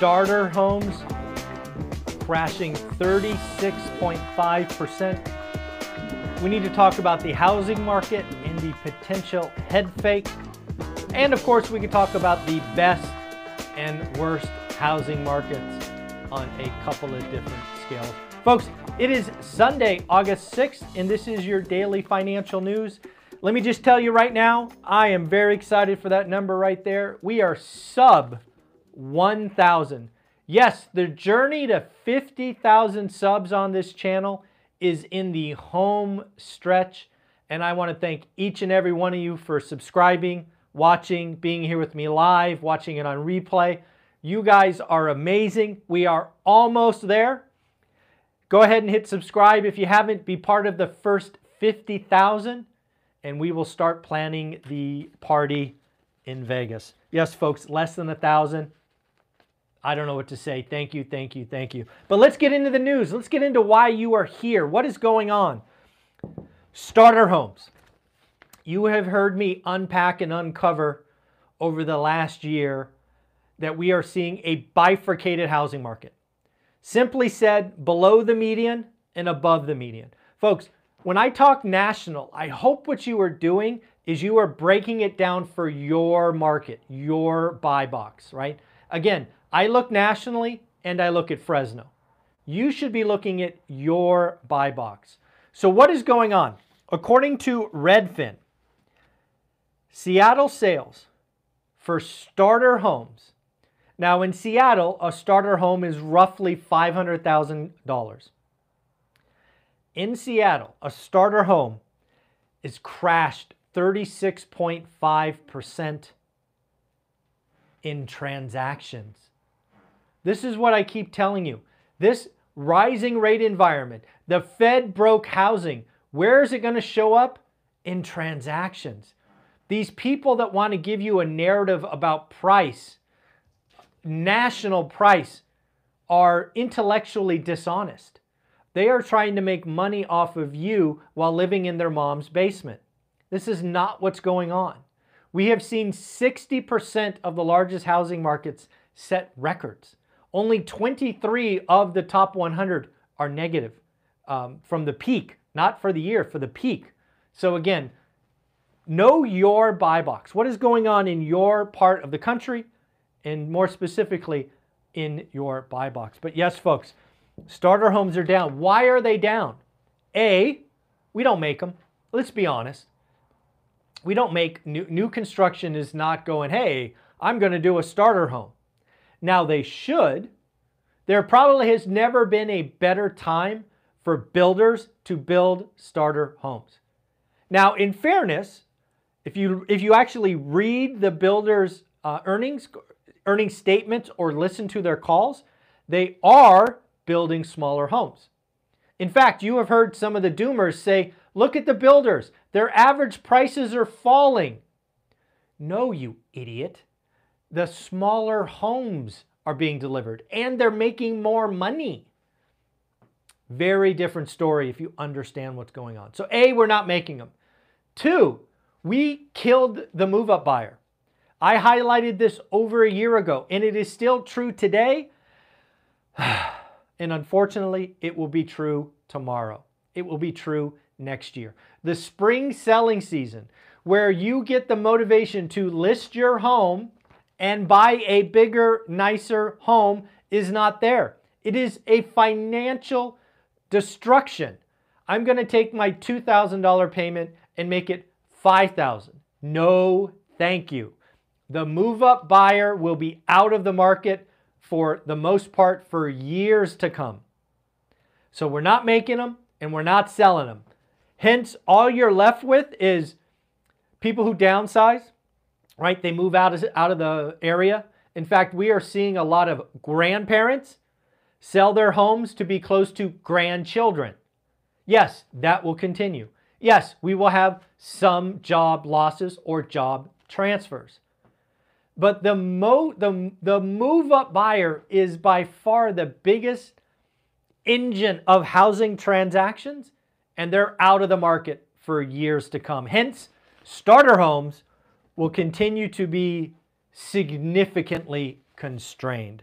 starter homes crashing 36.5%. We need to talk about the housing market and the potential head fake. And of course, we can talk about the best and worst housing markets on a couple of different scales. Folks, it is Sunday, August 6th, and this is your daily financial news. Let me just tell you right now, I am very excited for that number right there. We are sub 1,000. Yes, the journey to 50,000 subs on this channel is in the home stretch. And I want to thank each and every one of you for subscribing, watching, being here with me live, watching it on replay. You guys are amazing. We are almost there. Go ahead and hit subscribe if you haven't. Be part of the first 50,000 and we will start planning the party in Vegas. Yes, folks, less than a thousand. I don't know what to say. Thank you, thank you, thank you. But let's get into the news. Let's get into why you are here. What is going on? Starter homes. You have heard me unpack and uncover over the last year that we are seeing a bifurcated housing market. Simply said, below the median and above the median. Folks, when I talk national, I hope what you are doing is you are breaking it down for your market, your buy box, right? Again, I look nationally and I look at Fresno. You should be looking at your buy box. So what is going on? According to Redfin, Seattle sales for starter homes. Now in Seattle, a starter home is roughly $500,000. In Seattle, a starter home is crashed 36.5% in transactions. This is what I keep telling you. This rising rate environment, the Fed broke housing. Where is it going to show up? In transactions. These people that want to give you a narrative about price, national price, are intellectually dishonest. They are trying to make money off of you while living in their mom's basement. This is not what's going on. We have seen 60% of the largest housing markets set records. Only 23 of the top 100 are negative um, from the peak, not for the year, for the peak. So again, know your buy box. What is going on in your part of the country and more specifically in your buy box. But yes, folks, starter homes are down. Why are they down? A, we don't make them. Let's be honest. We don't make new, new construction is not going, hey, I'm going to do a starter home. Now, they should. There probably has never been a better time for builders to build starter homes. Now, in fairness, if you, if you actually read the builders' uh, earnings, earnings statements or listen to their calls, they are building smaller homes. In fact, you have heard some of the doomers say, look at the builders. Their average prices are falling. No, you idiot the smaller homes are being delivered and they're making more money. Very different story if you understand what's going on. So, A, we're not making them. Two, we killed the move up buyer. I highlighted this over a year ago and it is still true today. And unfortunately, it will be true tomorrow. It will be true next year. The spring selling season, where you get the motivation to list your home and buy a bigger, nicer home is not there. It is a financial destruction. I'm going to take my $2,000 payment and make it 5,000. No, thank you. The move up buyer will be out of the market for the most part for years to come. So we're not making them and we're not selling them. Hence, all you're left with is people who downsize, right? They move out of, out of the area In fact, we are seeing a lot of grandparents sell their homes to be close to grandchildren. Yes, that will continue. Yes, we will have some job losses or job transfers. But the, mo- the, the move up buyer is by far the biggest engine of housing transactions, and they're out of the market for years to come. Hence, starter homes will continue to be significantly constrained.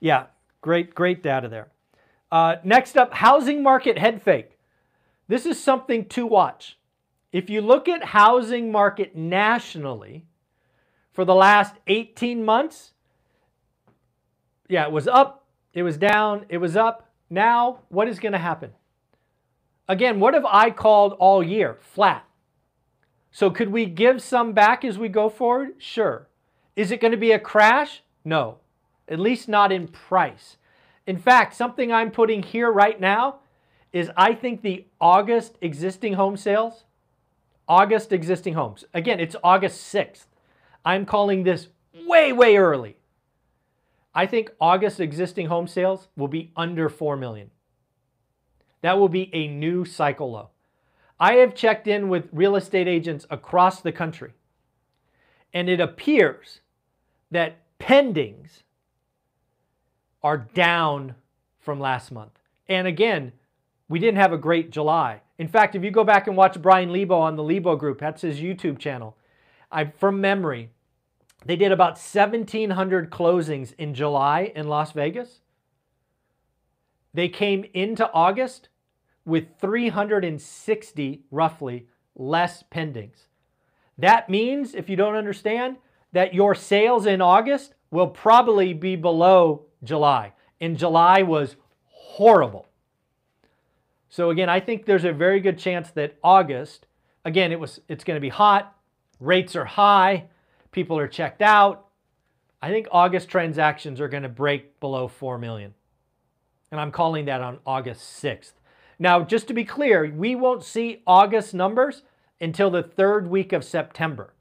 Yeah, great, great data there. Uh, next up, housing market head fake. This is something to watch. If you look at housing market nationally for the last 18 months, yeah, it was up, it was down, it was up. Now, what is going to happen? Again, what have I called all year? Flat. So could we give some back as we go forward? Sure. Is it going to be a crash? No, at least not in price. In fact, something I'm putting here right now is I think the August existing home sales, August existing homes, again, it's August 6th. I'm calling this way, way early. I think August existing home sales will be under 4 million. That will be a new cycle low. I have checked in with real estate agents across the country, and it appears that pendings are down from last month. And again, we didn't have a great July. In fact, if you go back and watch Brian Lebo on the Lebo Group, that's his YouTube channel. I, from memory, they did about 1,700 closings in July in Las Vegas. They came into August with 360 roughly less pendings. That means, if you don't understand, that your sales in August will probably be below July. And July was horrible. So again, I think there's a very good chance that August, again, it was it's going to be hot, rates are high, people are checked out. I think August transactions are going to break below 4 million. And I'm calling that on August 6th. Now, just to be clear, we won't see August numbers until the third week of September.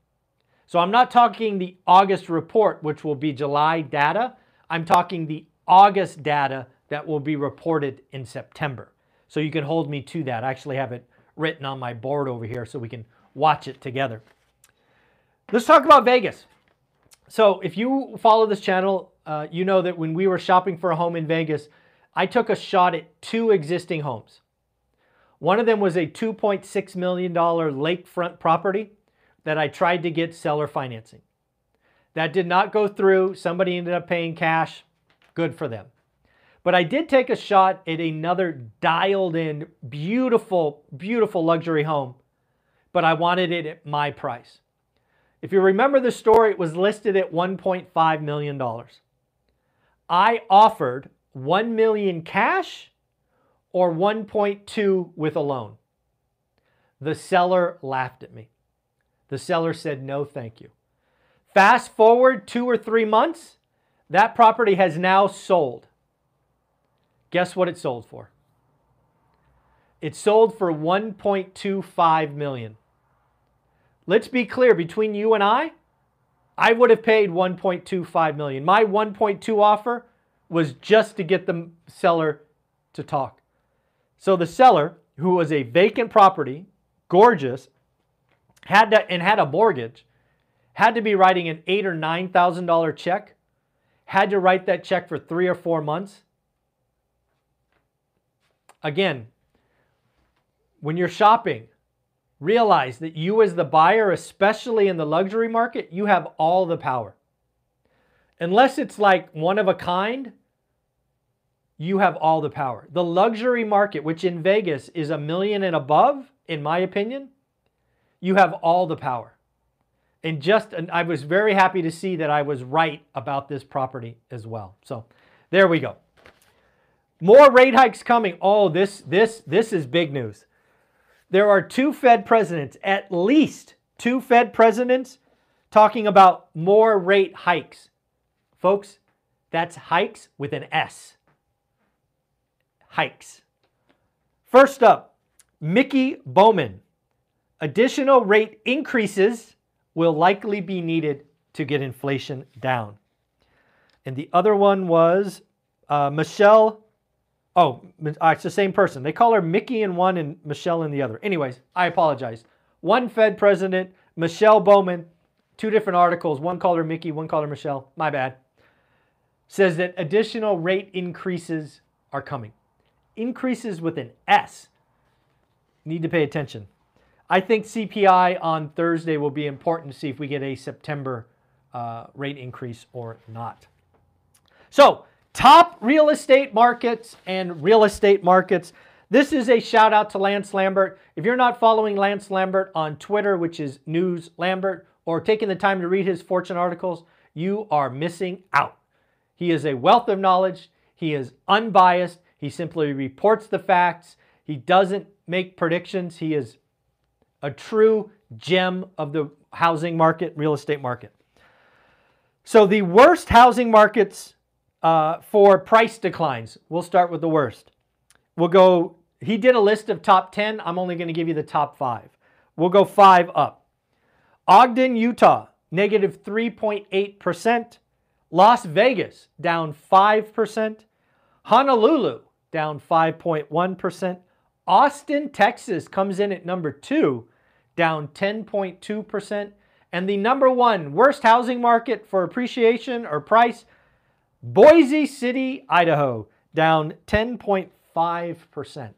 So I'm not talking the August report, which will be July data. I'm talking the August data that will be reported in September. So you can hold me to that. I actually have it written on my board over here so we can watch it together. Let's talk about Vegas. So if you follow this channel, uh, you know that when we were shopping for a home in Vegas, I took a shot at two existing homes. One of them was a $2.6 million lakefront property that I tried to get seller financing. That did not go through. Somebody ended up paying cash. Good for them. But I did take a shot at another dialed in, beautiful, beautiful luxury home, but I wanted it at my price. If you remember the story, it was listed at $1.5 million. I offered 1 million cash or 1.2 with a loan. The seller laughed at me. The seller said, no, thank you. Fast forward two or three months, that property has now sold. Guess what it sold for? It sold for 1.25 million. Let's be clear between you and I, I would have paid 1.25 million. My 1.2 offer was just to get the seller to talk. So the seller, who was a vacant property, gorgeous, had to and had a mortgage, had to be writing an eight or nine thousand dollar check, had to write that check for three or four months. Again, when you're shopping, realize that you as the buyer, especially in the luxury market, you have all the power. Unless it's like one of a kind, you have all the power. The luxury market, which in Vegas is a million and above, in my opinion, you have all the power. And just, and I was very happy to see that I was right about this property as well. So there we go. More rate hikes coming. Oh, this, this, this is big news. There are two Fed presidents, at least two Fed presidents, talking about more rate hikes. Folks, that's hikes with an S hikes. First up, Miki Bowman. Additional rate increases will likely be needed to get inflation down. And the other one was uh, Michelle. Oh, uh, it's the same person. They call her Miki in one and Michelle in the other. Anyways, I apologize. One Fed president, Michelle Bowman, two different articles. One called her Miki, one called her Michelle. My bad. Says that additional rate increases are coming. Increases with an S. Need to pay attention. I think CPI on Thursday will be important to see if we get a September uh, rate increase or not. So, top real estate markets and real estate markets. This is a shout out to Lance Lambert. If you're not following Lance Lambert on Twitter, which is News Lambert, or taking the time to read his fortune articles, you are missing out. He is a wealth of knowledge. He is unbiased. He simply reports the facts. He doesn't make predictions. He is a true gem of the housing market, real estate market. So, the worst housing markets uh, for price declines, we'll start with the worst. We'll go, he did a list of top 10. I'm only going to give you the top five. We'll go five up. Ogden, Utah, negative 3.8%. Las Vegas, down 5%. Honolulu, down 5.1%. Austin, Texas comes in at number two, down 10.2%. And the number one worst housing market for appreciation or price, Boise City, Idaho, down 10.5%.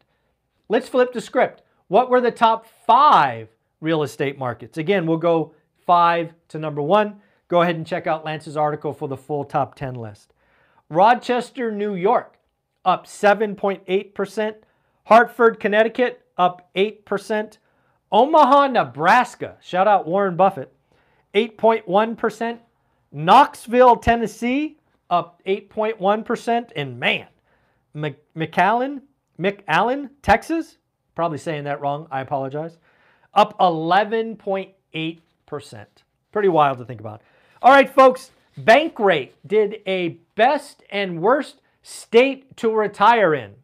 Let's flip the script. What were the top five real estate markets? Again, we'll go five to number one. Go ahead and check out Lance's article for the full top 10 list. Rochester, New York, up 7.8%. Hartford, Connecticut, up 8%. Omaha, Nebraska, shout out Warren Buffett, 8.1%. Knoxville, Tennessee, up 8.1%. And man, McAllen, McAllen, Texas, probably saying that wrong, I apologize, up 11.8%. Pretty wild to think about. All right, folks, Bankrate did a best and worst state to retire in.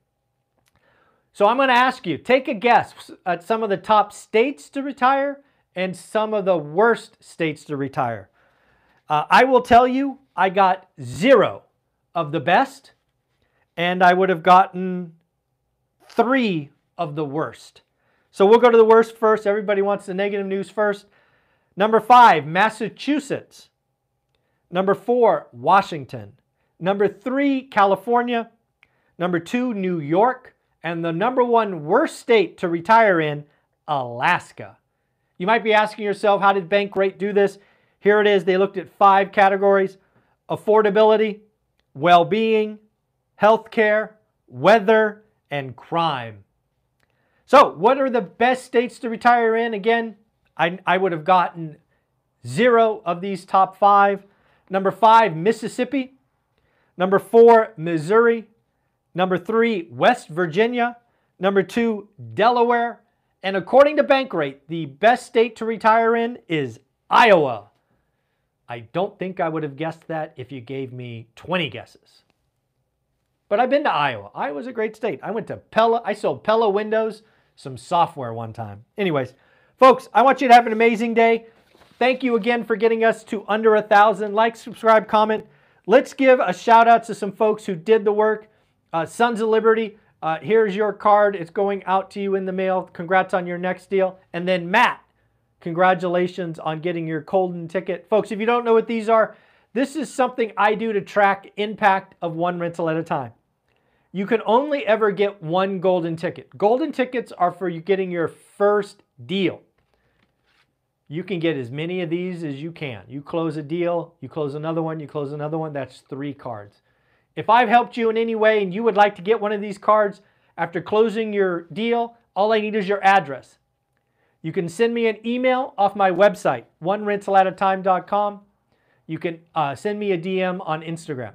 So I'm going to ask you, take a guess at some of the top states to retire and some of the worst states to retire. Uh, I will tell you, I got zero of the best, and I would have gotten three of the worst. So we'll go to the worst first. Everybody wants the negative news first. Number five, Massachusetts. Number four, Washington. Number three, California. Number two, New York and the number one worst state to retire in, Alaska. You might be asking yourself, how did Bankrate do this? Here it is. They looked at five categories affordability, well being, healthcare, weather, and crime. So, what are the best states to retire in? Again, I, I would have gotten zero of these top five. Number five, Mississippi. Number four, Missouri. Number three, West Virginia. Number two, Delaware. And according to Bankrate, the best state to retire in is Iowa. I don't think I would have guessed that if you gave me 20 guesses. But I've been to Iowa. Iowa's a great state. I went to Pella. I sold Pella windows, some software one time. Anyways, folks, I want you to have an amazing day. Thank you again for getting us to under a thousand. Like, subscribe, comment. Let's give a shout out to some folks who did the work. Uh, Sons of Liberty, uh, here's your card. It's going out to you in the mail. Congrats on your next deal. And then Matt, congratulations on getting your golden ticket. Folks, if you don't know what these are, this is something I do to track impact of one rental at a time. You can only ever get one golden ticket. Golden tickets are for you getting your first deal. You can get as many of these as you can. You close a deal, you close another one, you close another one. That's three cards. If I've helped you in any way and you would like to get one of these cards after closing your deal, all I need is your address. You can send me an email off my website, onerentalataTime.com. You can uh, send me a DM on Instagram.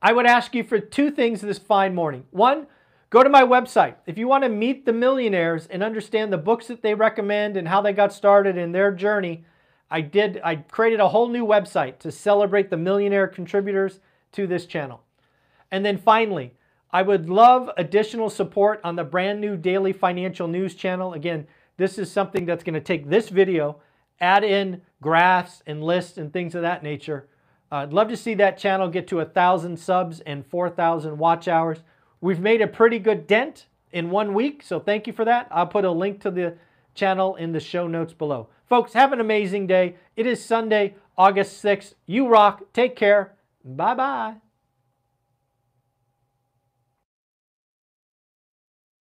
I would ask you for two things this fine morning. One, go to my website. If you want to meet the millionaires and understand the books that they recommend and how they got started in their journey, I did I created a whole new website to celebrate the millionaire contributors to this channel. And then finally, I would love additional support on the brand new daily financial news channel. Again, this is something that's going to take this video, add in graphs and lists and things of that nature. I'd love to see that channel get to a thousand subs and 4,000 watch hours. We've made a pretty good dent in one week, so thank you for that. I'll put a link to the channel in the show notes below. Folks, have an amazing day. It is Sunday, August 6th. You rock. Take care. Bye bye.